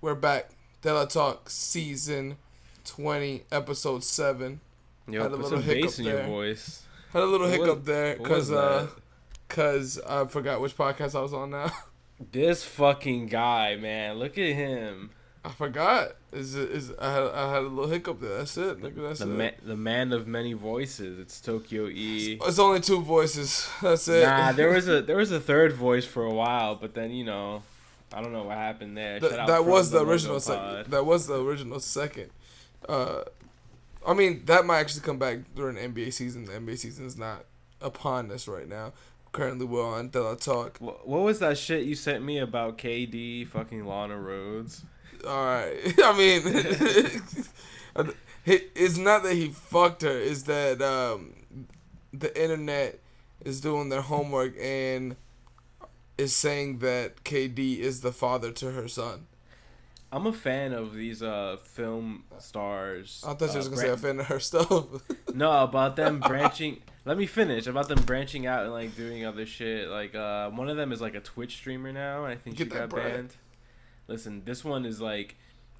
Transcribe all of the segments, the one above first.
We're back. Della Talk season 20, episode 7. Yo, Had a put little some bass hiccup in your there. voice. Had a little What- hiccup there what because was uh, that? Cause I forgot which podcast I was on now. This fucking guy, man. Look at him. I forgot. Is is I had I had a little hiccup there. That's it. Nigga, that's The it. man, the man of many voices. It's Tokyo E. It's only two voices. That's it. Nah, there was a there was a third voice for a while, but then you know, I don't know what happened there. Th- that was the Logo original second. That was the original second. Uh, I mean, that might actually come back during NBA season. The NBA season is not upon us right now. Currently, we're on Della Talk. What was that shit you sent me about KD fucking Lana Rhoades? All right. I mean, it's not that he fucked her. It's that um, the internet is doing their homework and is saying that KD is the father to her son. I'm a fan of these uh film stars. I thought you uh, was gonna bran- say a fan of her stuff. No, about them branching. Let me finish. About them branching out and like doing other shit. Like uh, one of them is like a Twitch streamer now. I think Get she got bread. banned. Listen, this one is like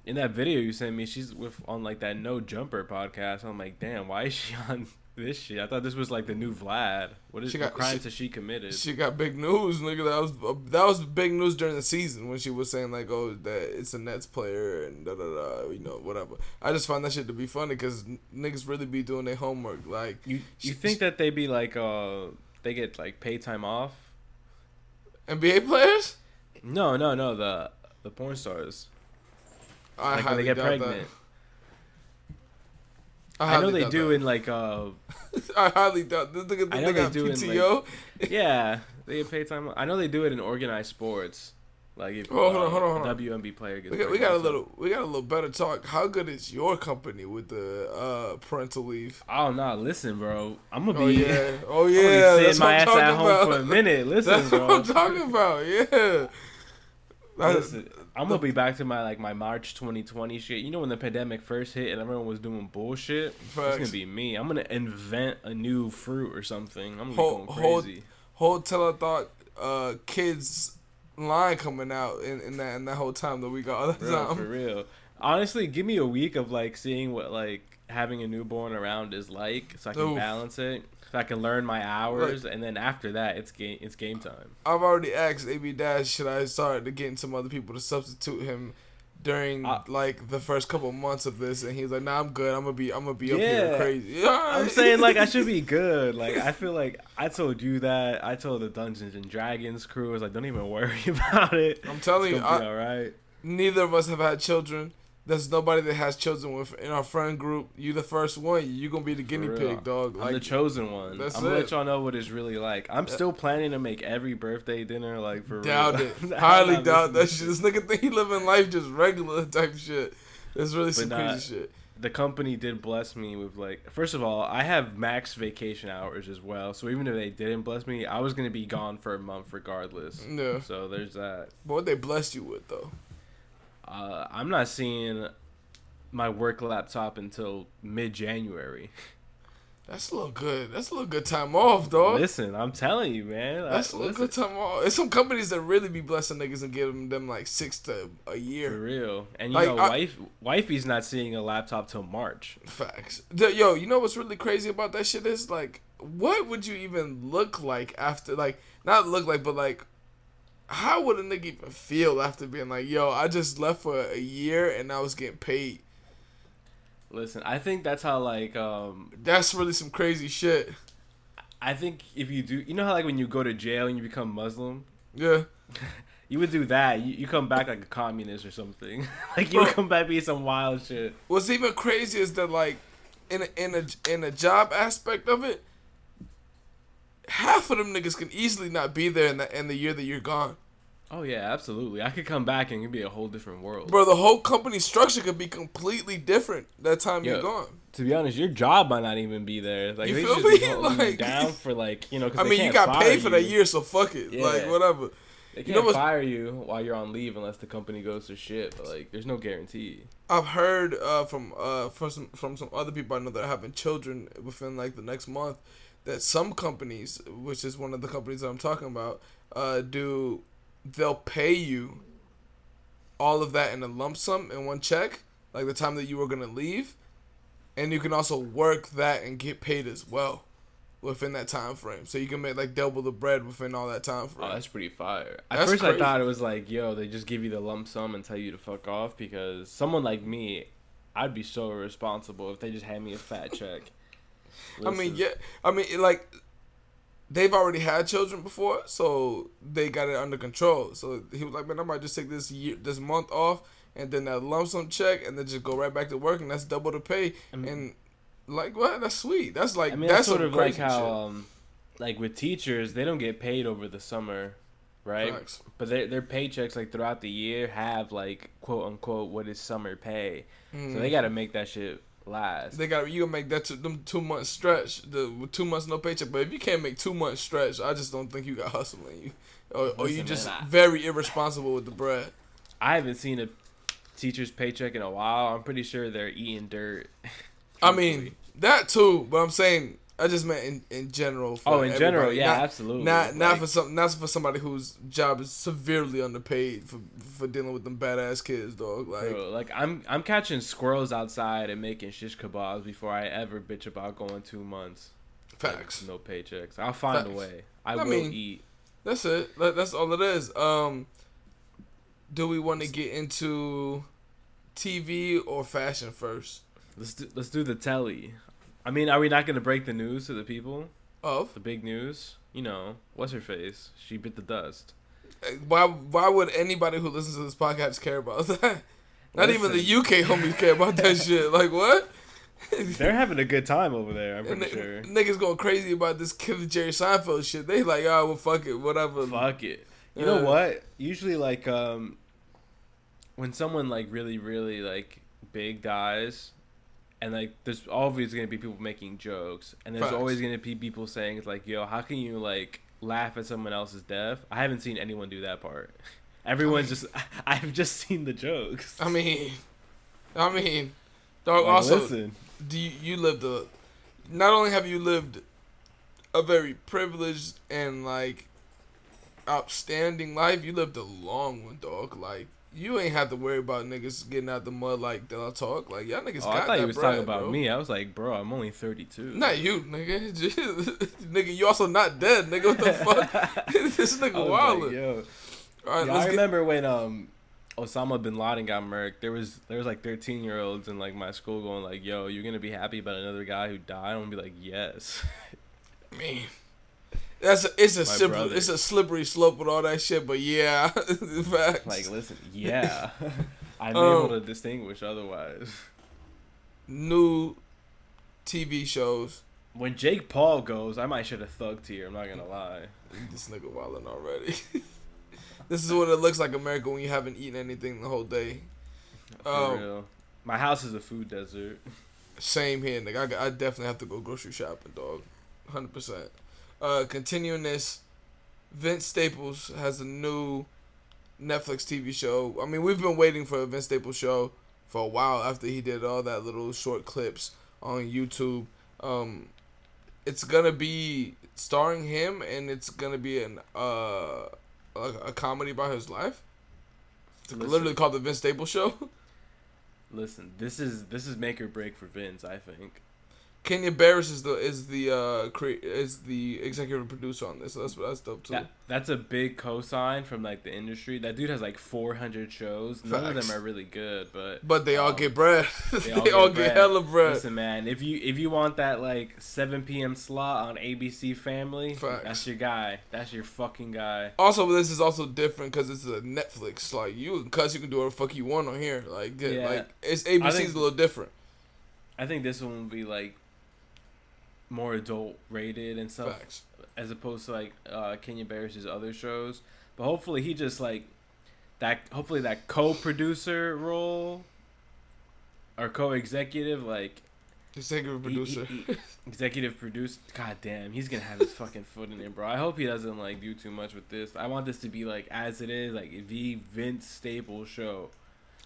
in that video you sent me. She's with on like that No Jumper podcast. I'm like, damn, why is she on this shit? I thought this was like the new Vlad. What is She got- crimes she- has she committed? She got big news, nigga. That was uh, that was big news during the season when she was saying like, "Oh, that it's a Nets player and da da da," you know, whatever. I just find that shit to be funny because niggas really be doing their homework. Like, you she- you think that they be like uh they get like pay time off? NBA players, No, no, no. The the porn stars. I Like when they get doubt pregnant. that. I, know they do that. in like uh I highly doubt. This nigga I know they do in, PTO. yeah, they get paid time. I know they do it in organized sports. Like if Oh, hold on, uh, hold on, hold on. WNB player gets we got, we got a little we got a little better talk. How good is your company with the uh, parental leave? Oh no, listen, bro. I'm gonna be. Oh yeah, oh I'm yeah. gonna be That's sitting my ass at home about. for a minute. Listen, That's bro. what I'm talking about. Yeah. Listen, I'm gonna be back to my like my March 2020 shit. You know when the pandemic first hit and everyone was doing bullshit. It's gonna be me. I'm gonna invent a new fruit or something. I'm gonna Hold- be hold- going crazy. whole telethought uh kids line coming out in, in that in that whole time that we got Bro, for real. Honestly, give me a week of like seeing what like having a newborn around is like, so I can Oof. balance it. So I can learn my hours, and then after that, it's game. It's game time. I've already asked AB Dash should I start to getting some other people to substitute him during Uh, like the first couple months of this, and he's like, "Nah, I'm good. I'm gonna be I'm gonna be up here Yeah. crazy." I'm saying like I should be good. Like I feel like I told you that. I told the Dungeons and Dragons crew I was like, don't even worry about it. I'm telling you, I, all right. neither of us have had children. There's nobody that has children with in our friend group. You the first one. You gonna be the guinea pig, dog. I'm the chosen one. that's I'm gonna it. let y'all know what it's really like. I'm still planning to make every birthday dinner like for doubt real. it. Highly doubt that shit. This nigga think he living life just regular type shit. It's really some nah, crazy shit. the company did bless me with like first of all i have max vacation hours as well so even if they didn't bless me i was gonna be gone for a month regardless Yeah. so there's that But what they blessed you with though? Uh, i'm not seeing my work laptop until mid-january That's a little good. That's a little good time off, dog. listen i'm telling you man That's I, a little listen, good time off. There's some companies that really be blessing niggas and giving them like six to a year. for real and you Like, know I- wife wifey's not seeing a laptop till march Facts. Yo, you know what's really crazy about that shit is like, what would you even look like after like not look like, but like, how would a nigga even feel after being like, yo, I just left for a year and I was getting paid. listen i think that's how like um That's really some crazy shit. i think if you do you know how like when you go to jail and you become muslim Yeah. You would do that. You, you come back like a communist or something. like you Bro. come back be some wild shit. What's even crazy is that like in a, in a in a job aspect of it, half of them niggas can easily not be there in the in the year that you're gone. Oh yeah, absolutely. I could come back and it'd be a whole different world. Bro, the whole company structure could be completely different that time Yeah. you're gone. To be honest, your job might not even be there. Like You they feel me? you Like- down for like you know. I they mean, you got paid for that year, so fuck it. Like whatever. They You can't know fire you while you're on leave unless the company goes to shit. But like, there's no guarantee. I've heard uh, from uh, from some from some other people I know that are having children within like the next month that some companies, which is one of the companies that I'm talking about, uh, do they'll pay you all of that in a lump sum in one check, like the time that you were gonna leave, and you can also work that and get paid as well within that time frame. So you can make like double the bread within all that time frame. Oh, that's pretty fire. At That's first, crazy. I thought it was like, yo, they just give you the lump sum and tell you to fuck off because someone like me, I'd be so irresponsible if they just hand me a fat check. I mean, yeah. I mean, like they've already had children before, so they got it under control. So he was like, "Man, I might just take this year, this month off, and then that lump sum check, and then just go right back to work, and that's double the pay." I mean- and like, what? That's sweet. That's like I mean, that's, that's sort of like how, um, like with teachers, they don't get paid over the summer, right? Facts. But their their paychecks like throughout the year have like quote unquote what is summer pay, so they got to make that shit last. Mm. They got you gonna make that two, them two months stretch. The two months no paycheck, but if you can't make two months stretch, I just don't think you got hustling you, or, or you just man, I- very irresponsible with the bread. I haven't seen a teacher's paycheck in a while. I'm pretty sure they're eating dirt. I mean that too, but I'm saying I just meant in, in general. For Oh, in general, yeah, Not- absolutely. Not not for some not for somebody whose job is severely underpaid for for dealing with them badass kids, dog. Like Bro, like I'm I'm catching squirrels outside and making shish kebabs before I ever bitch about going two months. facts. No paychecks. I'll find a way. I, I will mean- eat. That's it. That's all it is. Um, do we want to get into TV or fashion first? Let's do, let's do the telly. I mean, are we not gonna break the news to the people? Of The big news. You know, what's her face? She bit the dust. why? Why would anybody who listens to this podcast care about that? Not even the UK homies care about that shit. Like what? They're having a good time over there. I'm pretty n- sure. Niggas going crazy about this Killer Jerry Seinfeld shit. They like, oh well, fuck it, whatever. Fuck it. You know Uh, what? Usually, like, um, when someone like really, really like big dies, and like there's always gonna be people making jokes, and there's Facts. always gonna be people saying it's like, yo, how can you like laugh at someone else's death? I haven't seen anyone do that part. Everyone's just, I've just seen the jokes. I mean, I mean, dog. Like, also, listen, do you, you lived a? Not only have you lived a very privileged and like outstanding life, you lived a long one, dog. Like you ain't have to worry about niggas getting out the mud like that. I talk like y'all niggas oh, got I thought you was bread, talking about bro. me. I was like, bro, I'm only 32. Not you, nigga. nigga, you also not dead, nigga. What the fuck? this nigga wildin'. like, yo. All right, Yeah, let's I get. remember when um Osama bin Laden got murked. There was there was like thirteen year olds in like my school going like, "Yo, you're gonna be happy about another guy who died?" I'm gonna be like, "Yes." Man, that's a, it's a simple, brother. it's a slippery slope with all that shit. But yeah, facts. like, listen, yeah, I'm Um, able to distinguish otherwise. new TV shows. When Jake Paul goes, I might shed a thug tear. I'm not gonna lie. This nigga wildin' already. this is what it looks like America when you haven't eaten anything the whole day. For Um, real. My house is a food desert. Same here, nigga. I, I definitely have to go grocery shopping, dog. Hundred percent. Uh, continuing this, Vince Staples has a new Netflix TV show. I mean, we've been waiting for a Vince Staples show for a while after he did all that little short clips on YouTube. Um, it's gonna be starring him, and it's gonna be an uh a, a comedy about his life. It's Listen. literally called the Vince Staples Show. Listen, this is this is make or break for Vince. I think. Kenya Barris is the is the uh cre- is the executive producer on this. So that's that's dope too. That, that's a big cosign from like the industry. That dude has like 400 shows. None of them are really good, but but they all um, get bread. they, all, all get, get bread. hella bread. Listen, man, if you if you want that like 7 p.m. slot on ABC Family, Facts. that's your guy. That's your fucking guy. Also, this is also different because it's a Netflix. Like you can cuss, you can do whatever the fuck you want on here. Like Yeah. like it's ABC's think- a little different. I think this one will be like more adult rated and stuff Facts. as opposed to like uh Kenya Barris's other shows. But hopefully he just like that hopefully that co-producer role or co-executive like Executive he- he- producer. he- executive producer god damn he's gonna have his fucking foot in it bro i hope he doesn't like do too much with this i want this to be like as it is like the vince staples show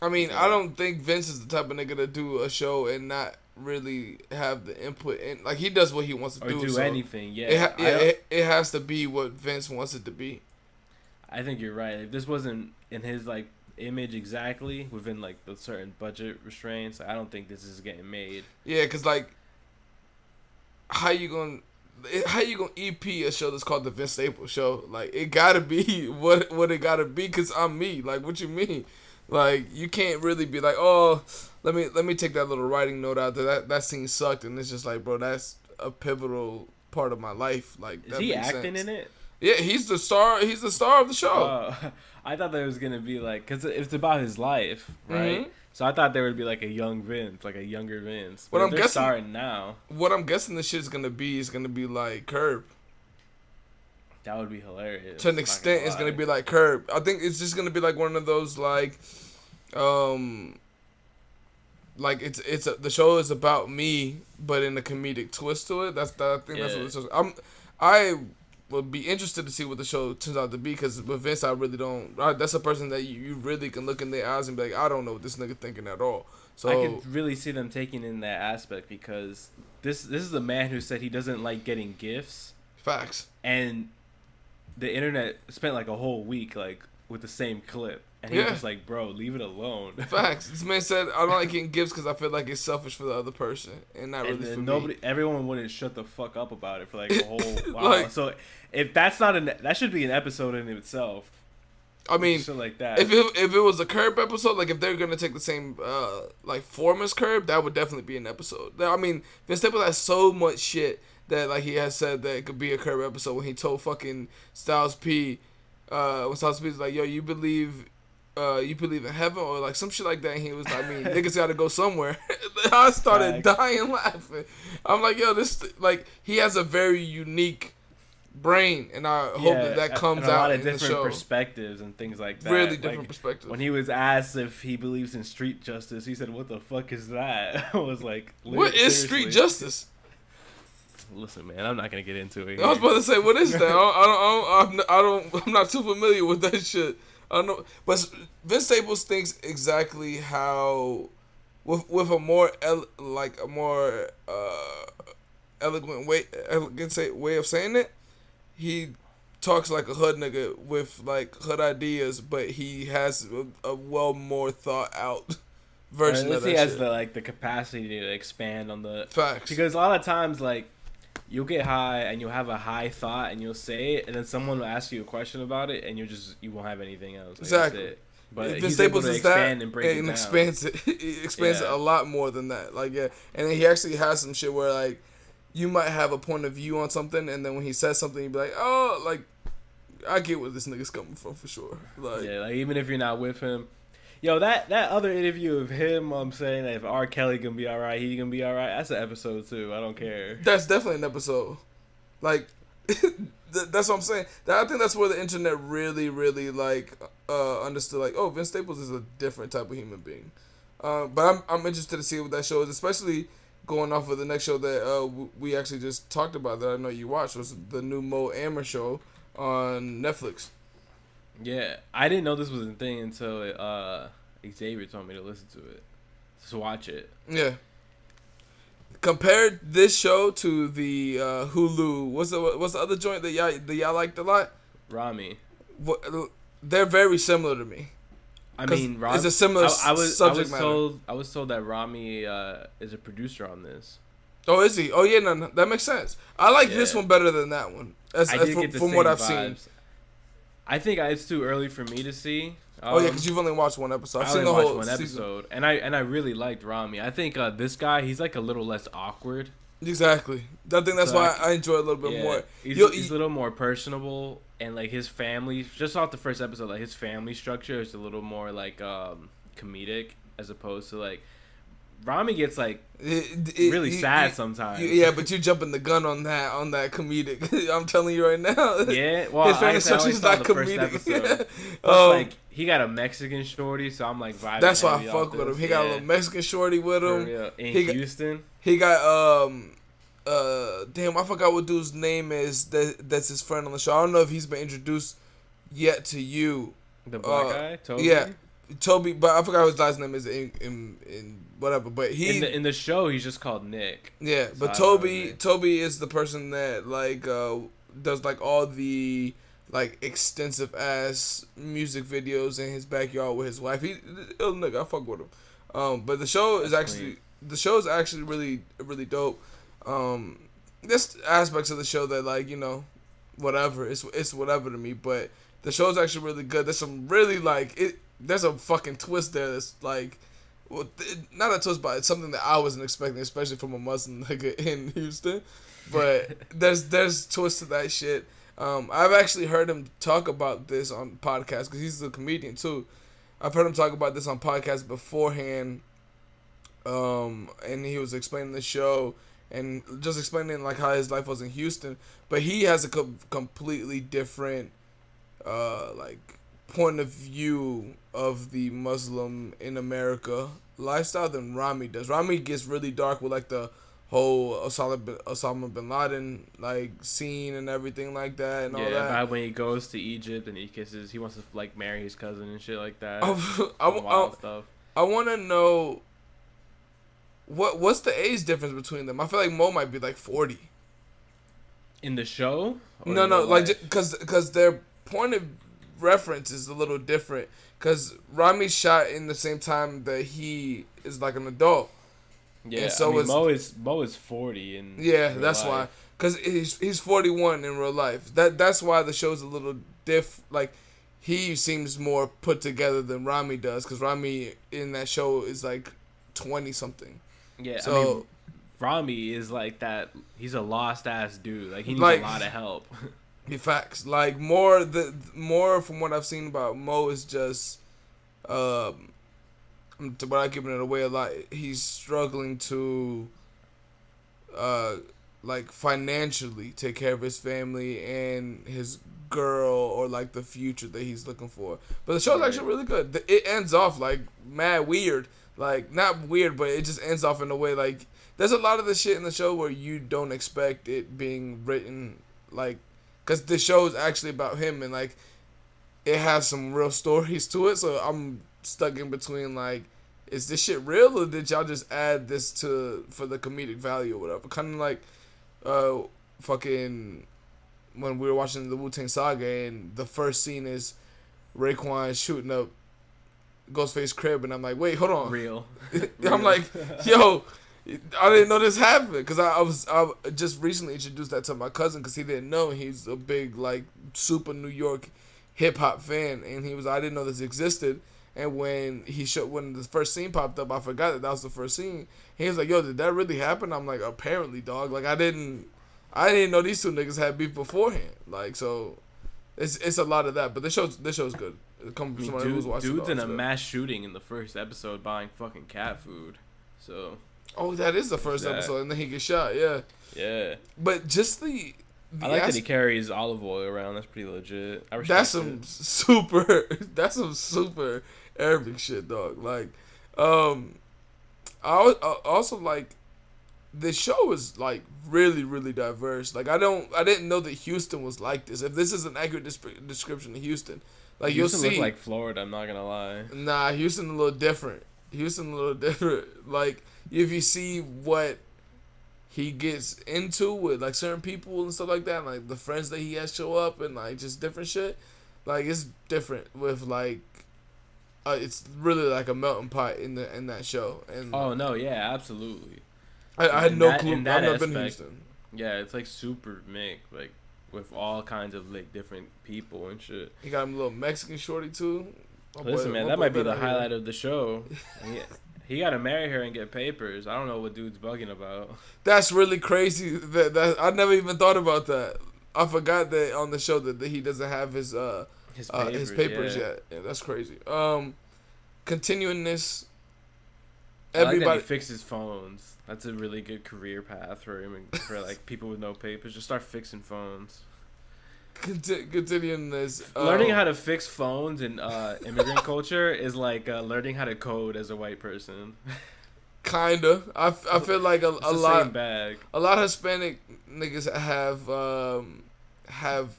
I mean. I don't think Vince is the type of nigga to do a show and not really have the input in. Like he does what he wants to or do. do so anything yeah, It, ha- yeah, it, it has to be what Vince wants it to be. I think you're right if this wasn't in his like image exactly within like the certain budget restraints i don't think this is getting made Yeah, cause like, how you gonna, how you gonna EP a show that's called the Vince Staples Show? Like it gotta be what what it gotta be, cause I'm me. Like what you mean? Like you can't really be like, oh, let me let me take that little writing note out there. That that scene sucked, and it's just like, bro, that's a pivotal part of my life. Like is he acting sense. in it Yeah, he's the star. He's the star of the show. Oh, I thought that was gonna be like, cause it's about his life, right? Mhm. So I thought there would be like a young Vince, like a younger Vince. What But I'm they're guessing- starting now. what I'm guessing the shit's gonna be is gonna be like Curb. That would be hilarious. to an extent it's gonna be like curb. I think it's just gonna be like one of those like um like it's it's a, the show is about me but in a comedic twist to it. That's that, i think that's what show's i'm i would be interested to see what the show turns out to be because with vince i really don't I, that's a person that you, you really can look in their eyes and be like i don't know what this nigga thinking at all. So I could really see them taking in that aspect because this this is a man who said he doesn't like getting gifts, facts. And the internet spent like a whole week like with the same clip, and he was just like, "Bro, leave it alone." facts this man said i don't like getting gifts because i feel like it's selfish for the other person and not and really for then me nobody, everyone wouldn't shut the fuck up about it for like a whole while. Like- so if that's not an, that should be an episode in itself. i mean shit like that. If it, if it was a curb episode, like if they're gonna take the same uh like form as curb, that would definitely be an episode. I mean, Vince Staples has so much shit that like he has said that it could be a curb episode when he told fucking Styles P, uh, when Styles P was like, "Yo, you believe." Uh, you believe in heaven or like some shit like that. And he was like, I mean, niggas got to go somewhere. I started dying laughing. I'm like, yo, this like he has a very unique brain, and I hope that that a- comes and a out lot of in the different show. perspectives and things like that. really Like, different perspectives. When he was asked if he believes in street justice, he said, "What the fuck is that?" I was like, what is street justice? Listen, man, I'm not gonna get into it. I was about to say, what is that? I don't, I don't, I don't, I don't, I'm not too familiar with that shit. I don't know, but Vince Staples thinks exactly how, with with a more el- like a more uh, eloquent way, elegant say, way of saying it. He talks like a hood nigga with like hood ideas, but he has a, a well more thought out version Unless of that he has shit. the like the capacity to expand on the Facts. because a lot of times like you'll get high and you'll have a high thought and you'll say it and then someone will ask you a question about it and you're just you won't have anything else. Like, Exactly. it. But Vince he's able Staples to is that expand and break it and down. expands it. he expands it Yeah. a lot more than that. Like yeah, and then he actually has some shit where like you might have a point of view on something, and then when he says something, you'd be like, oh, like I get where this nigga's coming from for sure. Like Yeah, like even if you're not with him. Yo, that that other interview of him, I'm saying that if R. Kelly gonna be all right, he gonna be all right. That's an episode too. I don't care. that's definitely an episode. Like that's what I'm saying. I think that's where the internet really, really like uh understood. Like, oh, Vince Staples is a different type of human being. Uh, but I'm I'm interested to see what that show is, especially going off of the next show that uh we actually just talked about that I know you watched was the new Mo Amer show on Netflix. Yeah, I didn't know this was a thing until uh, Xavier told me to listen to it, to watch it. Yeah. Compared this show to the uh, Hulu, what's the what's the other joint that y'all that y'all liked a lot? Rami. What, they're very similar to me. I mean, Rami. it's a similar I, I was subject I was matter. told I was told that Rami uh, is a producer on this. Oh, is he? Oh, yeah, no, no that makes sense. I like this one better than that one. As, as from, from what I've vibes. seen. I think it's too early for me to see. oh yeah, Um, because you've only watched one episode. I've I seen only the watched whole one season. episode, and I and I really liked Rami. I think uh, this guy, he's like a little less awkward. Exactly. I think that's So why I- I, enjoy it a little bit Yeah, more. he's, he's a little more personable, and like his family, just off the first episode, like his family structure is a little more like um, comedic as opposed to like Rami gets like It- it- really you- sad sometimes. yeah, but you're jumping the gun on that on that comedic. I'm telling you right now. Yeah, well, his family structure's not comedic. Plus, Um, like he got a Mexican shorty, so I'm like vibing. that's why I fuck with him. He got a little Mexican shorty with him. in He got- Houston. He got um uh damn I forgot what dude's name is that that's his friend on the show. I don't know if he's been introduced yet to you. The black uh, guy, Tobe. Yeah. Tobe, but I forgot what his last name is in in, in whatever. But he In the in the show, he's just called Nick. Yeah, So but Tobe. Tobe is the person that like uh does like all the like extensive ass music videos in his backyard with his wife. He oh, nigga, I fuck with him. Um but the show is That's actually the show is actually really really dope. Um there's aspects of the show that like, you know, whatever. It's it's whatever to me, but the show's actually really good. There's some really like it there's a fucking twist there that's like well, not a twist, but it's something that I wasn't expecting, especially from a Muslim nigga in Houston. But there's there's twists to that shit. Um, I've actually heard him talk about this on podcast because he's a comedian too. I've heard him talk about this on podcast beforehand. Um, and he was explaining the show and just explaining like how his life was in Houston, but he has a com- completely different, uh, like point of view of the Muslim in America lifestyle than Rami does. Rami gets really dark with like the whole Osama bin, Osama bin Laden like scene and everything like that and all yeah, that. about when he goes to Egypt and he kisses, he wants to like marry his cousin and shit like that. I, I, wild stuff. I want to know what what's the age difference between them. I feel like Mo might be like forty. In the show? No, no, like because because their point of reference is a little different. Because Rami shot in the same time that he is like an adult. yeah. and so I mean, is- Mo is Mo is forty and Yeah, that's why. Because he's he's forty one in real life. That that's why the show's a little diff. Like he seems more put together than Rami does. Because Rami in that show is like twenty something. Yeah, So I mean, Rami is like that. He's a lost ass dude. Like he needs Like- a lot of help. Facts. Like more the more from what I've seen about Mo is just um without giving it away a lot, he's struggling to uh like financially take care of his family and his girl or like the future that he's looking for. But the show's actually really good. It ends off like mad weird. Like not weird, but it just ends off in a way like there's a lot of the shit in the show where you don't expect it being written like cuz the show is actually about him and like it has some real stories to it. So I'm stuck in between like is this shit real or did y'all just add this to for the comedic value or whatever? Kind of like uh fucking when we were watching the Wu Tang Saga and the first scene is Raekwon shooting up Ghostface crib and I'm like, wait, hold on. Real. I'm like, yo, I didn't know this happened because I, I was I just recently introduced that to my cousin because he didn't know he's a big like super New York hip hop fan and he was I didn't know this existed and when he showed when the first scene popped up I forgot that that was the first scene. He was like yo did that really happen? I'm like apparently dog. Like I didn't I didn't know these two niggas had beef beforehand. Like so it's it's a lot of that but this show's this show's good. It comes I mean, somebody dude, who's watched it dude's in a mass shooting in the first episode buying fucking cat food. So oh that is the first That- episode and then he gets shot yeah yeah, But just the, the I like that he carries olive oil around. That's pretty legit. I respect that's some it. super that's some super Arabic shit, dog. Like, um, I I also like the show is like really really diverse. Like I don't I didn't know that Houston was like this. If this is an accurate desp- description of Houston, like Houston you'll see, like Florida. I'm not gonna lie. nah, Houston a little different. Houston a little different. Like if you see what he gets into with like certain people and stuff like that, like the friends that he has show up and like just different shit. Like it's different with like, uh, it's really like a melting pot in the in that show. And Oh no, yeah, absolutely. I, I had no that- clue. I've never been to Houston. Yeah, it's like super mixed, like with all kinds of like different people and shit. He got him a little Mexican shorty too. My boy- Listen, man, that might be the better here. highlight of the show. he, he got to marry her and get papers. I don't know what dude's bugging about. That's really crazy. That, that I never even thought about that. I forgot that on the show that, that he doesn't have his uh, His uh papers, his papers yeah. yet. Yeah, that's crazy. Um, continuing this, I like everybody fixes phones. That's a really good career path for him and for like people with no papers. Just start fixing phones. Conti- continuing this. learning um, how to fix phones in uh, immigrant culture is like uh, learning how to code as a white person. kinda. I, I feel like a, a lot bag. a lot of Hispanic niggas have um have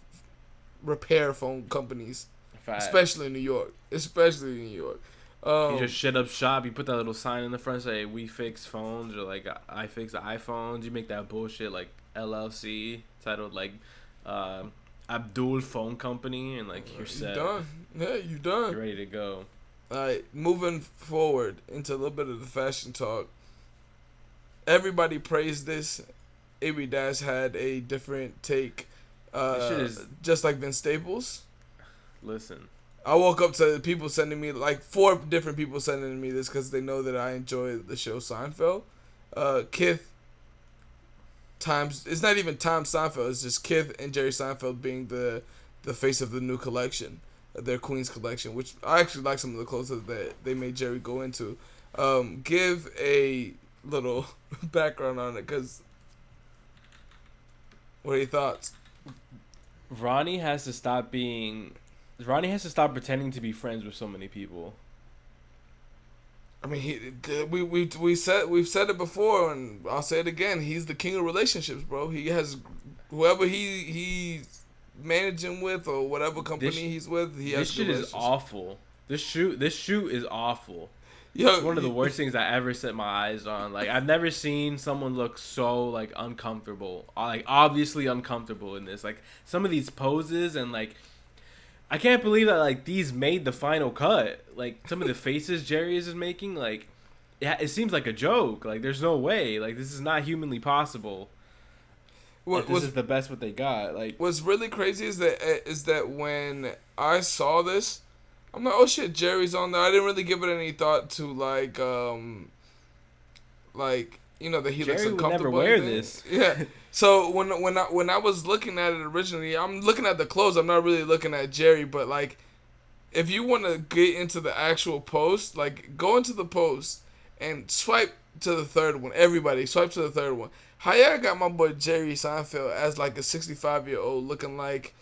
repair phone companies, Fact. especially in New York, especially in New York. Um, you just shut up shop. You put that little sign in the front say "We fix phones" or like "I fix iPhones." You make that bullshit like LLC titled like uh, Abdul Phone Company, and like you're you done. Yeah, you done. You're ready to go. All right, moving forward into a little bit of the fashion talk. Everybody praised this. AB Dash had a different take, uh, is- just like Vince Staples. Listen, I woke up to people sending me like four different people sending me this because they know that I enjoy the show Seinfeld. Uh, Kith times it's not even Tom Seinfeld. It's just Kith and Jerry Seinfeld being the the face of the new collection, their Queens collection, which I actually like some of the clothes that they made Jerry go into. Um, give a little background on it because what are your thoughts? Ronnie has to stop being. Ronnie has to stop pretending to be friends with so many people. I mean, he, we we we said we've said it before, and I'll say it again. He's the king of relationships, bro. He has whoever he he's managing with or whatever company This- he's with. He has This shit is awful. This shoot, this shoot is awful. Yo, It's one of the worst things I ever set my eyes on. Like I've never seen someone look so like uncomfortable, like obviously uncomfortable in this. Like some of these poses and like, I can't believe that like these made the final cut. Like some of the faces Jerry is making, like, yeah, it seems like a joke. Like there's no way. Like this is not humanly possible. What Like, this was is the best what they got. Like what's really crazy is that eh, that when I saw this, I'm like, oh shit, Jerry's on there. I didn't really give it any thought to like um, like you know that he looks Jerry would never uncomfortable. wear this. Yeah. So when when I when I was looking at it originally, I'm looking at the clothes. I'm not really looking at Jerry, but like, if you want to get into the actual post, like go into the post and swipe to the third one. Everybody swipe to the third one. How y'all got my boy Jerry Seinfeld as like a 65 year old looking like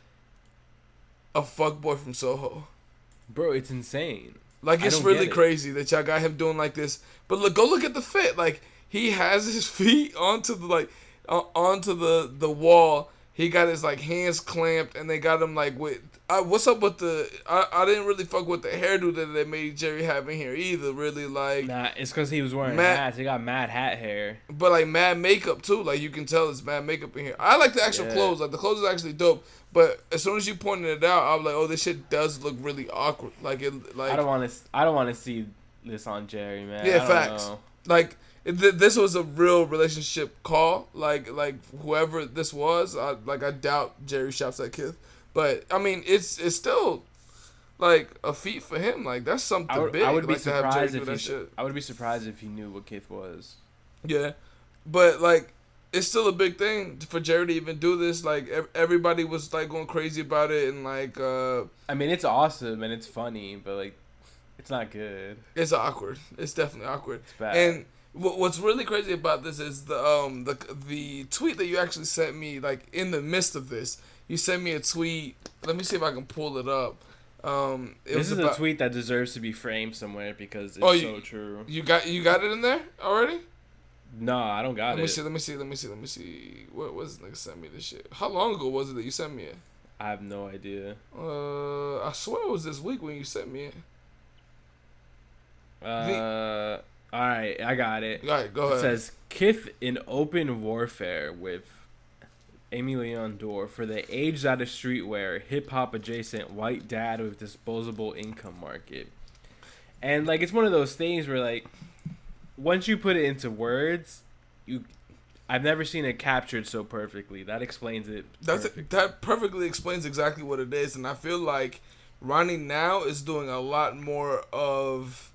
a fuck boy from Soho. bro, it's insane. Like it's really it. crazy that y'all got him doing like this. But look, go look at the fit. Like he has his feet onto the like uh, onto the the wall. He got his like hands clamped, and they got him like with. Uh, what's up with the? I, I didn't really fuck with the hairdo that they made Jerry have in here either. Really like, Nah, it's because he was wearing Matt- hats. He got mad hat hair. but like mad makeup too. Like you can tell it's mad makeup in here. I like the actual Yeah. clothes. Like the clothes is actually dope. But as soon as you pointed it out, I was like, oh, this shit does look really awkward. Like it, like I don't want to. I don't want to see this on Jerry, man. Yeah, I don't facts. know. like th- this was a real relationship call. Like like whoever this was, I, like I doubt Jerry shops at Kith, but I mean it's it's still like a feat for him. Like that's something I would, big. I would be like, have Jerry surprised if that he. shit. I would be surprised if he knew what Kith was. Yeah, but like it's still a big thing for Jerry to even do this. Like everybody was like going crazy about it, and like uh I mean, it's awesome and it's funny, but like, it's not good. it's awkward. It's definitely awkward. It's bad. And what's really crazy about this is the um the the tweet that you actually sent me like in the midst of this. You sent me a tweet. Let me see if I can pull it up. Um, it this was is about, a tweet that deserves to be framed somewhere because it's Oh, you- so true. You got you got it in there already. No, I don't got Let me see. Let me see. Let me see. Let me see. What was this nigga sent me this shit? How long ago was it that you sent me it? I have no idea. Uh, I swear it was this week when you sent me it. Uh, all right, I got it. All right, go ahead. It says Kith in open warfare with Aimé Leon Dore for the aged out of streetwear, hip hop adjacent white dad with disposable income market. And like it's one of those things where like once you put it into words, you I've never seen it captured so perfectly. That explains it. That's perfect. that perfectly explains exactly what it is, and I feel like Ronnie now is doing a lot more of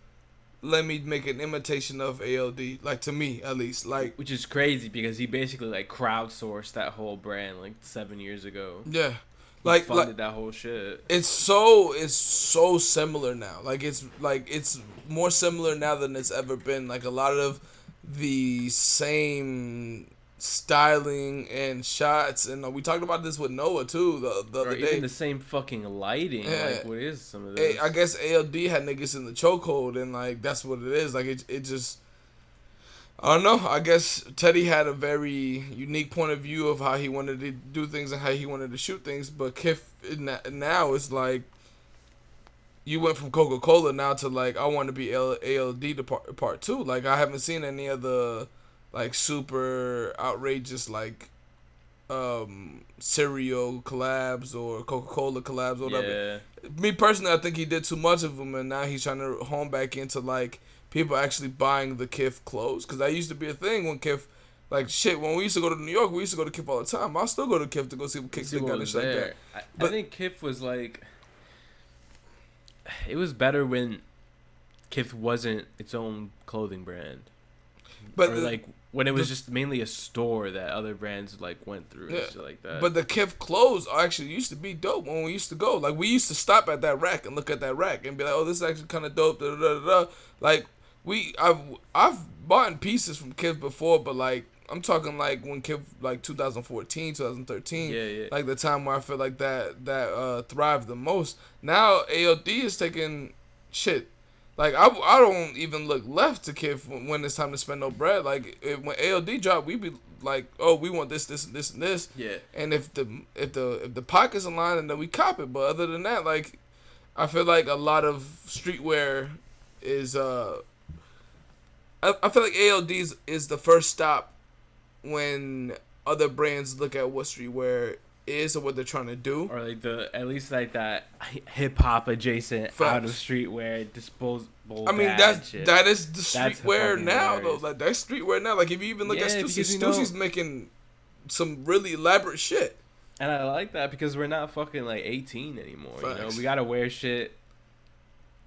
let me make an imitation of ALD, like to me at least, like Which is crazy because he basically like crowdsourced that whole brand like seven years ago. yeah, like funded like that whole shit. it's so it's so similar now. Like it's like it's more similar now than it's ever been. Like a lot of the same styling and shots, and uh, we talked about this with Noah too the, the Or other day. the same fucking lighting. Yeah. Like, what is some of this? I guess ALD had niggas in the chokehold, and like that's what it is. Like it, it just. I don't know. I guess Teddy had a very unique point of view of how he wanted to do things and how he wanted to shoot things, but Kith na- now is like. You went from Coca Cola now to like I want to be ALD to part, part two. Like I haven't seen any of the like super outrageous like um cereal collabs or Coca Cola collabs or whatever yeah. me personally, I think he did too much of them, and now he's trying to hone back into like people actually buying the Kith clothes. Because that used to be a thing when Kith, like shit, when we used to go to New York, we used to go to Kith all the time. I still go to Kith to go see what kicks they got and shit like that. I, I think Kith was like. It was better when Kith wasn't its own clothing brand. But or the, like when it was the- just mainly a store that other brands like went through Yeah, and shit like that. but the Kith clothes actually used to be dope when we used to go. Like we used to stop at that rack and look at that rack and be like, oh, this is actually kind of dope. Da, da, da, da. Like we, I've I've bought pieces from Kith before, but like I'm talking like when Kith like 2014, 2013. yeah, yeah. like the time where I feel like that that uh thrived the most. Now ALD is taking shit. Like I, I don't even look left to Kith when, it's time to spend no bread. Like if, when ALD drop, we be like, oh, we want this, this, and this, and this. yeah. And if the if the if the pockets align, and then we cop it. But other than that, like I feel like a lot of streetwear is uh. I, I feel like ALD is, is the first stop when other brands look at what streetwear is or what they're trying to do. Or like the at least like that hip hop adjacent out of Facts. streetwear disposable. I mean that's shit. that is the streetwear now hilarious. though. Like that's streetwear now. Like if you even look at Yeah, Stussy, you know- Stussy's making some really elaborate shit. And I like that because we're not fucking like 18 anymore. You know, we gotta wear shit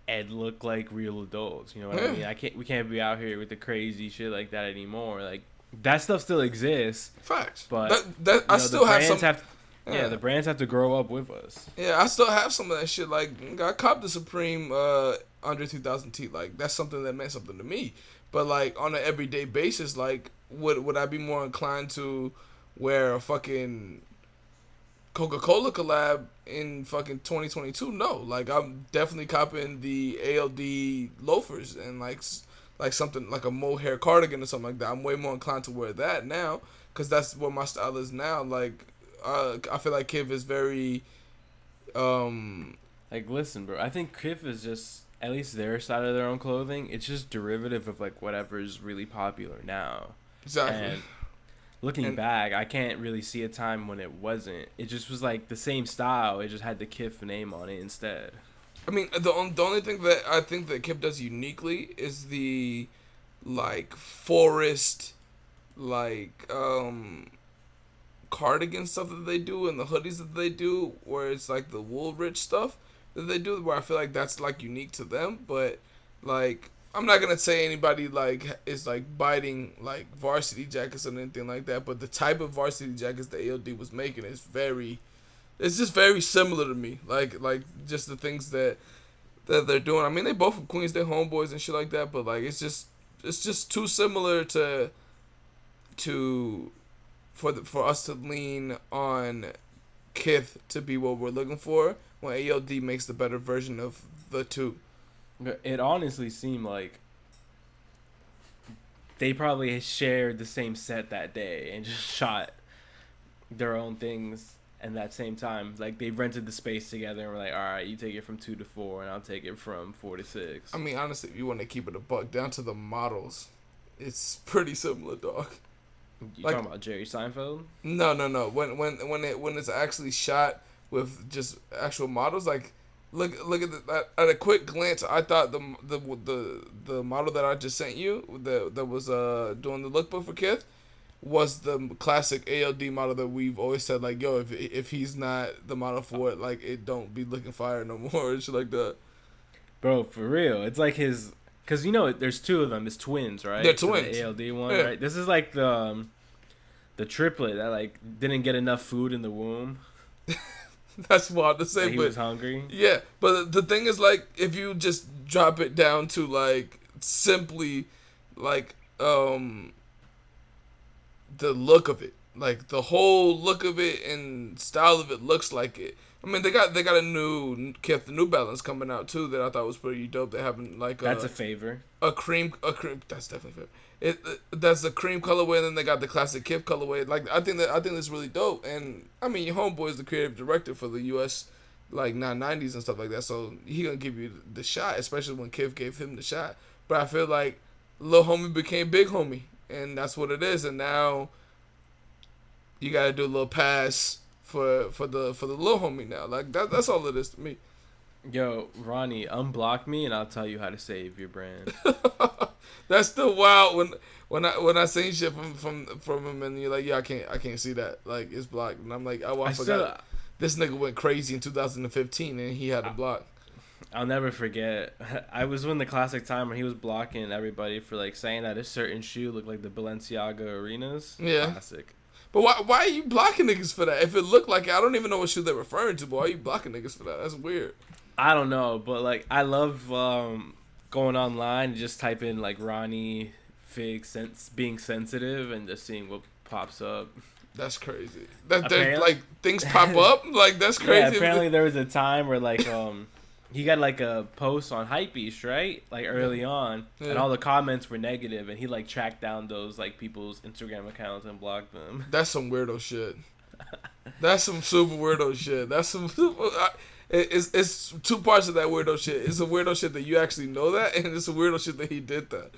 and look like real adults. You know what Yeah. I mean? I can't. We can't be out here with the crazy shit like that anymore. Like that stuff still exists. Facts. But, that, that I know, still have some. have. Yeah, the brands have to grow up with us. Yeah, I still have some of that shit. Like I copped the Supreme uh under 2000 T. Like that's something that meant something to me. But like on an everyday basis, like would would I be more inclined to wear a fucking Coca Cola collab in fucking 2022? No. Like I'm definitely copping the ALD loafers and like like something like a mohair cardigan or something like that. I'm way more inclined to wear that now because that's what my style is now. Like uh, I feel like Kith is very um Like, listen, bro. I think Kith is just at least their side of their own clothing. It's just derivative of like whatever's really popular now. exactly. And looking And- back, I can't really see a time when it wasn't. It just was like the same style. It just had the Kith name on it instead. I mean, the on, the only thing that I think that Kith does uniquely is the like forest, like um, cardigan stuff that they do and the hoodies that they do, where it's like the Woolrich stuff that they do, where I feel like that's like unique to them. But like, I'm not gonna say anybody like is like biting like varsity jackets or anything like that. But the type of varsity jackets that ALD was making is very it's just very similar to me. Like like just the things that that they're doing. I mean, they both from Queens, they're homeboys and shit like that. But like, it's just it's just too similar to to for the, for us to lean on Kith to be what we're looking for when ALD makes the better version of the two. It honestly seemed like they probably shared the same set that day and just shot their own things and that same time. Like they rented the space together and were like, "All right, you take it from two to four, and I'll take it from four to six. I mean, honestly, if you want to keep it a buck down to the models, it's pretty similar, dog. You like- talking about Jerry Seinfeld? No, no, no. When when when it when it's actually shot with just actual models, like look look at the, at, at a quick glance, I thought the the the the model that I just sent you that that was uh doing the lookbook for Kith was the classic ALD model that we've always said like yo if if he's not the model for it like it don't be looking fire no more and shit like that. Bro, for real. It's like his cuz you know there's two of them, it's twins, right? They're So the twins. ALD one, Yeah. right? This is like the um, the triplet that like didn't get enough food in the womb. That's wild to say, That he but was hungry. yeah. But the thing is, like, if you just drop it down to like simply, like, um, the look of it, like the whole look of it and style of it looks like it. I mean, they got they got a new Kith New Balance coming out too that I thought was pretty dope. They haven't like That's a, a favor. a cream a cream. That's definitely fair. It uh, that's the cream colorway, and then they got the classic Kith colorway. Like I think that I think that's really dope. And I mean, your homeboy is the creative director for the U.S. like 990s and stuff like that. So he gonna give you the shot, especially when Kith gave him the shot. But I feel like little homie became big homie, and that's what it is. And now you gotta do a little pass for for the for the little homie now. Like that that's all it is to me. Yo, Ronnie, unblock me and I'll tell you how to save your brand. That's still wild when when I when I seen shit from from from him and you're like, yeah, I can't I can't see that like it's blocked and I'm like, oh, I, I forgot. still, this nigga went crazy in 2015 and he had a block. I'll never forget. I was in the classic time where he was blocking everybody for like saying that a certain shoe looked like the Balenciaga arenas. Yeah. Classic. But why why are you blocking niggas for that? If it looked like I don't even know what shoe they're referring to. But why are you blocking niggas for that? That's weird. I don't know, but like I love um, going online and just type in like Ronnie Fieg sense being sensitive and just seeing what pops up. That's crazy. That like things pop up like that's crazy. Yeah, apparently there was a time where like um he got like a post on Hypebeast, right? Like early on, and all the comments were negative, and he like tracked down those like people's Instagram accounts and blocked them. That's some weirdo shit. That's some super weirdo shit. That's some. Super, I, it's it's two parts of that weirdo shit. It's a weirdo shit that you actually know that, and it's a weirdo shit that he did that.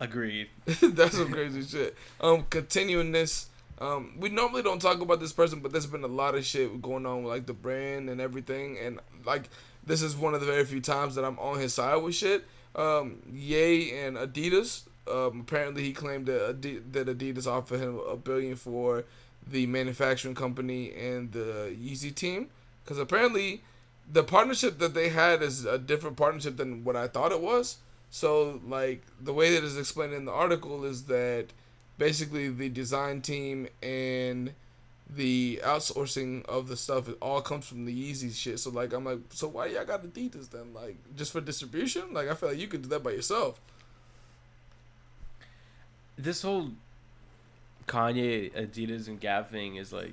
Agreed. That's some crazy shit. Um, continuing this, um, we normally don't talk about this person, but there's been a lot of shit going on with like the brand and everything, and like this is one of the very few times that I'm on his side with shit. Um, Ye and Adidas. Um, apparently he claimed that Adi- that Adidas offered him a billion for the manufacturing company and the Yeezy team, because apparently the partnership that they had is a different partnership than what I thought it was. So, like, the way that is explained in the article is that basically the design team and the outsourcing of the stuff it all comes from the Yeezy shit. So, like, I'm like, so why y'all got Adidas then? Like, just for distribution? Like, I feel like you could do that by yourself. This whole Kanye, Adidas, and Gap thing is like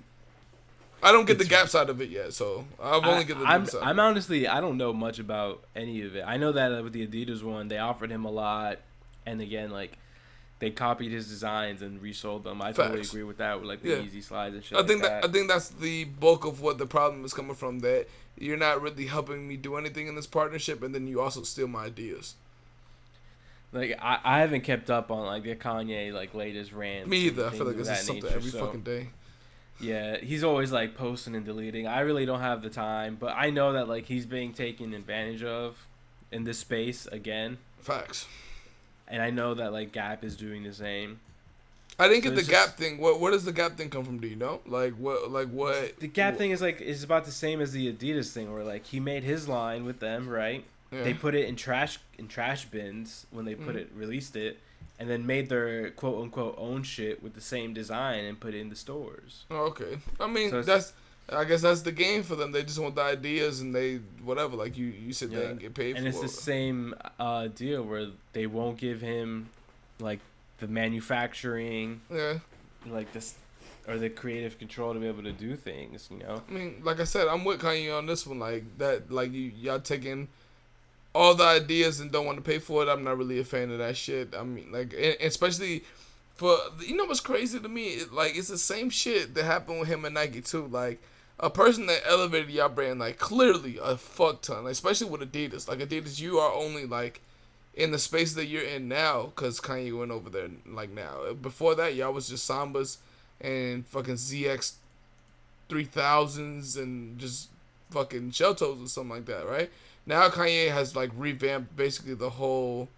I don't get the Gap side of it yet, so I've only I, get the I'm, side. I'm honestly I don't know much about any of it. I know that uh, with the Adidas one, they offered him a lot, and again like they copied his designs and resold them. I totally agree with that with like the Yeah. Yeezy slides and shit. I think like that, I think that's the bulk of what the problem is coming from. That you're not really helping me do anything in this partnership, and then you also steal my ideas. Like I, I haven't kept up on like the Kanye like latest rants. Me either. I feel like of it's something nature, every so- fucking day. Yeah, he's always like posting and deleting. I really don't have the time, but I know that like he's being taken advantage of in this space again, Facts. And I know that like Gap is doing the same. I didn't So get the Gap just- thing. What where does the Gap thing come from? Do you know? Like what? Like what? The Gap thing is like is about the same as the Adidas thing, where like he made his line with them, right? Yeah. They put it in trash in trash bins when they put Mhm. it released it, and then made their quote unquote own shit with the same design and put it in the stores. Oh, okay. I mean, So that's. I guess that's the game for them. They just want the ideas and they whatever. Like you, you sit there Yeah. and get paid and it's the same uh, deal where they won't give him like the manufacturing, Yeah. like this, or the creative control to be able to do things. You know, I mean, like I said, I'm with Kanye on this one. Like that, like you, y'all taking all the ideas and don't want to pay for it. I'm not really a fan of that shit. I mean, like, and especially for you know what's crazy to me? It, like, it's the same shit that happened with him and Nike too. Like, a person that elevated y'all brand like clearly a fuck ton, like, especially with Adidas. Like Adidas, you are only like in the space that you're in now because Kanye went over there like now. Before that, y'all was just Sambas and fucking ZX three thousands and just fucking shell toes or something like that, right? Now Kanye has like revamped basically the whole.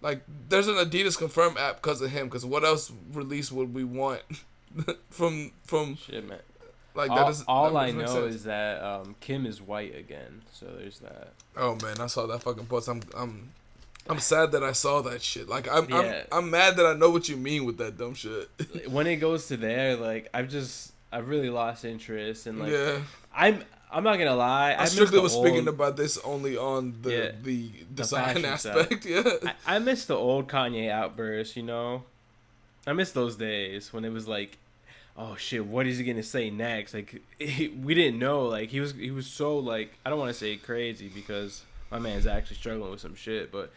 Like, there's an Adidas Confirm app because of him. Because what else release would we want from from shit, man. Like that? all Doesn't, all that I doesn't know is that um, Kim is white again, so there's that. Oh man, I saw that fucking post. I'm I'm I'm sad that I saw that shit. Like I'm Yeah. I'm I'm mad that I know what you mean with that dumb shit. when it goes to there, like I've just I've really lost interest and like yeah. I'm I'm not gonna lie. I miss strictly the was speaking about this only on the Yeah, the design side. aspect. Yeah. I, I miss the old Kanye outbursts, you know. I miss those days when it was like, oh shit, what is he gonna say next? Like we didn't know. Like he was he was so like I don't want to say crazy because my man's actually struggling with some shit, but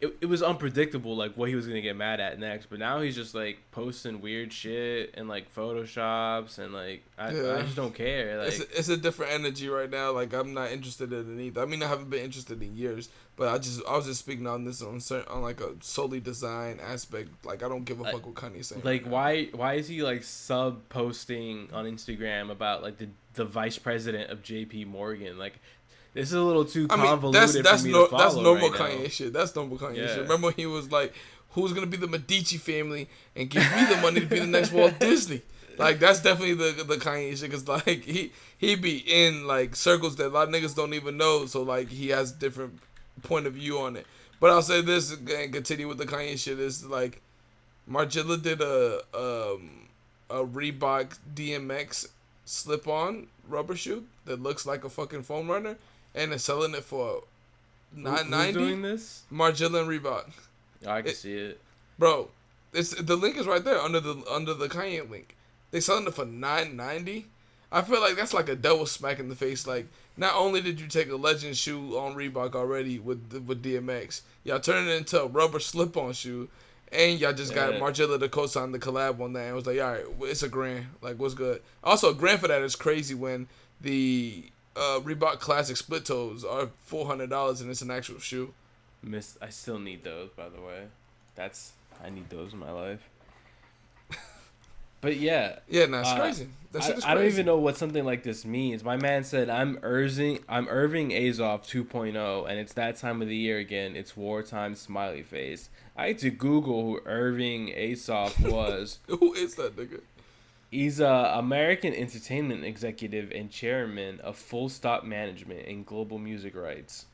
it, it was unpredictable like what he was gonna get mad at next. But now he's just like posting weird shit and like photoshops and like I, Yeah. I just don't care. Like it's, a, it's a different energy right now. Like I'm not interested in it either. I mean, I haven't been interested in years, but I just I was just speaking on this on certain, on like a solely design aspect. Like I don't give a Like- fuck what Kanye's saying. like right why why is he like sub posting on Instagram about like the the vice president of JP Morgan like this is a little too I mean, convoluted that's that's for me no, to follow that's normal right now. Kanye shit. That's normal Kanye Yeah. shit. Remember when he was like, "Who's gonna be the Medici family and give me the money to be the next Walt Disney?" Like that's definitely the the Kanye shit. Cause like he he be in like circles that a lot of niggas don't even know. So like he has different point of view on it. But I'll say this and continue with the Kanye shit is like, Margiela did a um a Reebok DMX slip on rubber shoe that looks like a fucking foam runner and is selling it for Who- nine Who's doing this? Margiela and Reebok, I can It- see it. bro. It's the link is right there under the under the Kanye link. They selling it for nine ninety. I feel like that's like a double smack in the face. Like, not only did you take a legend shoe on Reebok already with with DMX, y'all turning it into a rubber slip on shoe, and y'all just got Yeah. Margiela to co-sign the collab on that. And it was like, all right, it's a grand. Like, what's good? Also, a grand for that is crazy when the uh, Reebok Classic split toes are four hundred dollars and it's an actual shoe. Miss I still need those by the way. That's I need those in my life. But yeah, Yeah, nah, it's Uh, crazy. That I, is I don't even know what something like this means. My man said, "I'm Irving, I'm Irving Azoff 2.0, and it's that time of the year again. It's wartime smiley face." I had to Google who Irving Azoff was. Who is that nigga? He's a American entertainment executive and chairman of Full Stop Management and Global Music Rights.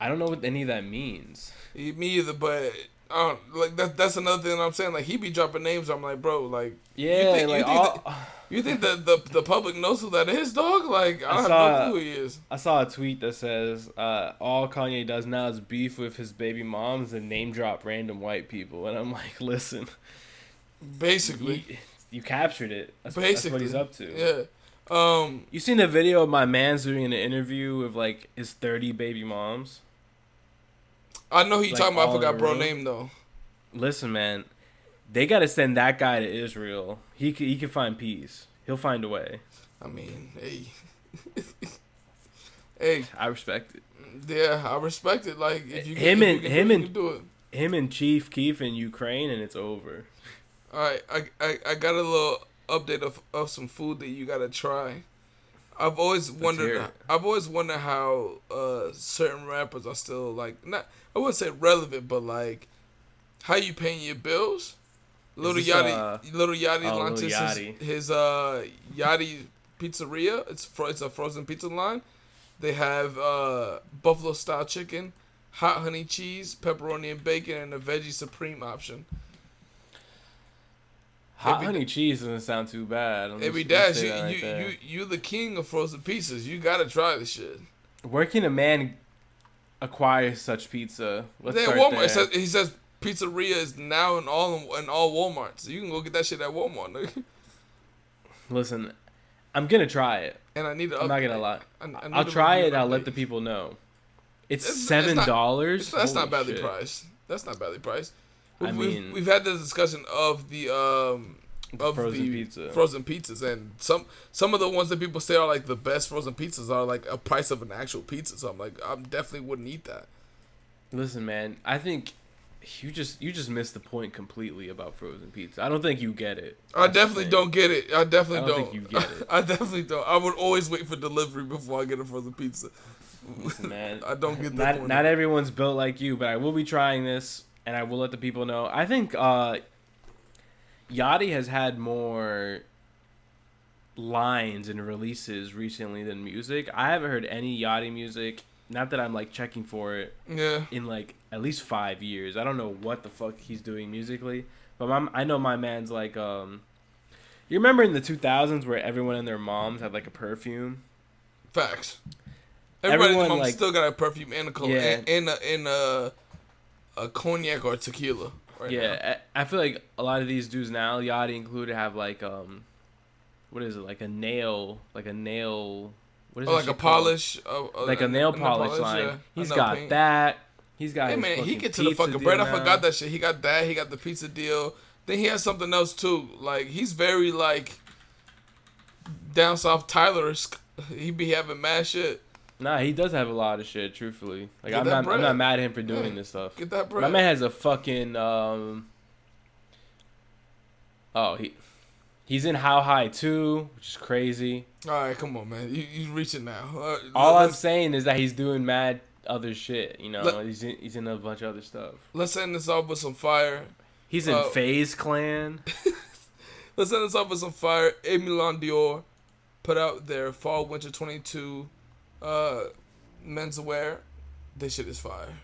I don't know what any of that means. Me either, but I don't like that. That's another thing I'm saying. Like he be dropping names. I'm like, bro, like Yeah, think- you like think all, you think that the the public knows who that is, dog? Like I I saw- no who he is. I saw a tweet that says uh, all Kanye does now is beef with his baby moms and name drop random white people, and I'm like, listen, Basically, you, you captured it. That's, that's basically, what he's up to. Yeah. Um. You seen the video of my man's doing an interview with like his 30 baby moms? I know who you Like, talking about. I forgot bro row? name though. Listen, man, they got to send that guy to Israel. He can, he can find peace. He'll find a way. I mean, hey, hey, I respect it. yeah, I respect it. Like if you Him and- you can him and- do it. Him and Chief Keef in Ukraine, and it's over. All right, I, I I got a little update of of some food that you gotta try. I've always wondered. I've always wondered how uh certain rappers are still like not. I wouldn't say relevant, but like how you paying your bills. Lil Yachty, uh, Lil Yachty oh, launches his, Yachty. his uh Yachty Pizzeria. It's fro- it's a frozen pizza line. They have uh buffalo style chicken, hot honey cheese, pepperoni and bacon, and a veggie supreme option. Hot honey cheese doesn't sound too bad. I'm Every dash, you right you, there. you you the king of frozen pizzas. You gotta try this shit. Where can a man acquire such pizza? Let's They start Walmart. there. Says, he says pizzeria is now in all in all Walmarts. So you can go get that shit at Walmart. Nigga. Listen, I'm gonna try it. And I need to. I'm not gonna lie. I, I I'll try it. I'll let the people know. It's, It's- seven dollars. That's not badly priced. That's not badly priced. I We've, mean- we've, we've had the discussion of the um The of frozen the pizza. frozen pizzas, and some some of the ones that people say are like the best frozen pizzas are like a price of an actual pizza. So I'm like, I definitely wouldn't eat that. Listen, man. I think you just you just missed the point completely about frozen pizza. I don't think you get it. I definitely don't get it. I definitely I don't don't. think you get it. I definitely don't. I would always wait for delivery before I get a frozen pizza. Listen, man. I don't get that not not everyone's built like you, but I will be trying this, and I will let the people know. I think uh, Yachty has had more lines and releases recently than music. I haven't heard any Yachty music. Not that I'm like checking for it yeah. in like at least five years. I don't know what the fuck he's doing musically, but my, I know my man's like um You remember in the 2000s where everyone and their moms had like a perfume? Facts. Everybody Everyone, mom like- still got a perfume and a col- Yeah. and, and a, and a, a cognac or tequila. Right yeah, I, I feel like a lot of these dudes now, Yachty included, have like um, what is it? Like a nail, like a nail. What is that like a polish, uh, uh, like a nail polish line. yeah. He's got paint. that. He's got. Hey man, he get to the fucking bread. I forgot that shit. He got that. He got the pizza deal. Then he has something else too. Like he's very like down south Tyler. He be having mad shit. Nah, he does have a lot of shit. Truthfully, like Get I'm not, I'm not mad at him for doing Yeah. this stuff. Get that bread. My man has a fucking um. Oh, he, he's in How High too, which is crazy. All right, come on, man. You you reaching now? Uh, All I'm saying is that he's doing mad other shit. You know, Let- he's in, he's in a bunch of other stuff. let's end this off with some fire. He's in Uh, FaZe Clan. Let's end this off with some fire. Aimé Leon Dore put out their fall winter 22 uh, menswear. This shit is fire.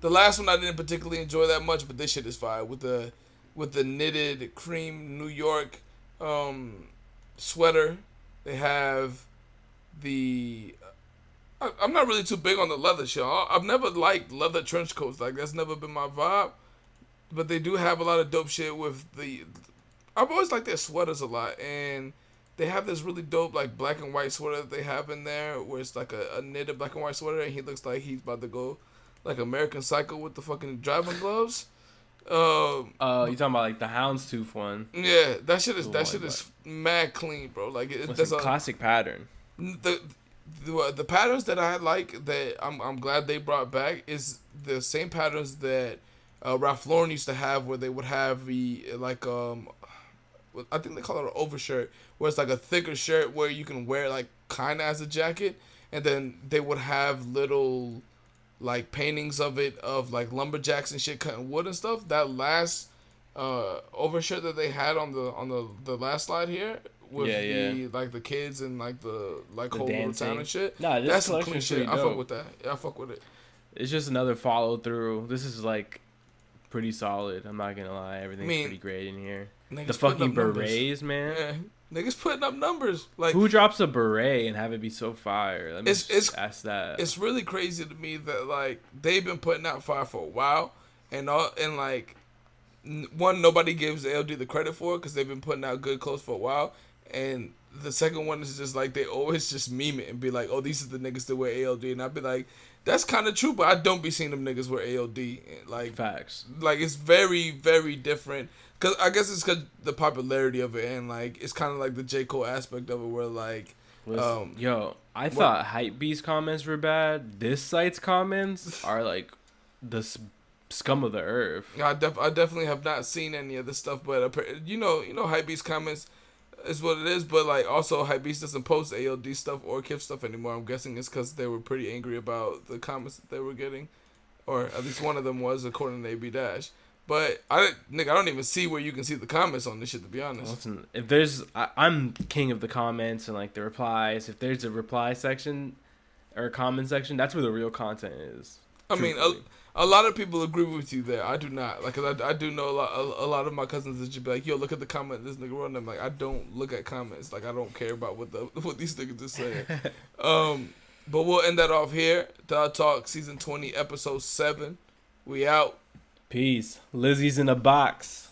The last one I didn't particularly enjoy that much, but this shit is fire with the with the knitted cream New York um, sweater. They have the. I, I'm not really too big on the leather shit. I've never liked leather trench coats. Like that's never been my vibe. But they do have a lot of dope shit with the. I've always liked their sweaters a lot, and they have this really dope like black and white sweater that they have in there, where it's like a, a knitted black and white sweater, and he looks like he's about to go like American Psycho with the fucking driving gloves. Um, Uh, you talking about like the Houndstooth one? yeah, that shit is The that shit is mad clean, bro. Like it, What's there's a a classic pattern? the, the the patterns that I like that I'm I'm glad they brought back is the same patterns that uh, Ralph Lauren used to have, where they would have the like um, I think they call it an overshirt, where it's like a thicker shirt where you can wear like kind of as a jacket, and then they would have little like paintings of it of like lumberjacks and shit cutting wood and stuff. That last uh overshirt that they had on the on the the last slide here with Yeah, the like the kids and like the like The whole little town and shit. Nah, this That's some clean shit. I fuck with that. Yeah, I fuck with it. It's just another follow through. This is like pretty solid. I'm not gonna lie. Everything's mean, pretty great in here. The fucking up numbers. berets, man. Niggas putting up numbers. Like Who drops a beret and have it be so fire? Let me It's- just it's- ask that. it's really crazy to me that like they've been putting out fire for a while, and all and like one nobody gives LD the credit for because they've been putting out good clothes for a while, and the second one is just like they always just meme it and be like, oh these are the niggas that wear ALD, and I'd be like, that's kind of true, but I don't be seeing them niggas wear ALD, like Facts. like it's very very different. Cause I guess it's cause the popularity of it and like it's kind of like the J Cole aspect of it where like Listen, Um, yo, I thought Hypebeast comments were bad. This site's comments are like the scum of the earth. I def- I definitely have not seen any of this stuff, but you know, you know, Hypebeast comments is what it is. But like, also, Hypebeast doesn't post ALD stuff or Kith stuff anymore. I'm guessing it's because they were pretty angry about the comments that they were getting, or at least one of them was, according to AB Dash. But I nigga, I don't even see where you can see the comments on this shit. To be honest, Listen, if there's, I, I'm king of the comments and like the replies. If there's a reply section or a comment section, that's where the real content is. I mean, a, a lot of people agree with you there. I do not. Like, 'cause I, I do know a lot, a, a lot of my cousins that just be like, "Yo, look at the comment this nigga wrote." I'm like, I don't look at comments. Like, I don't care about what the what these niggas are saying. um, but we'll end that off here. Dog Talk season twenty, episode seven. We out. Peace. Lizzie's in a box.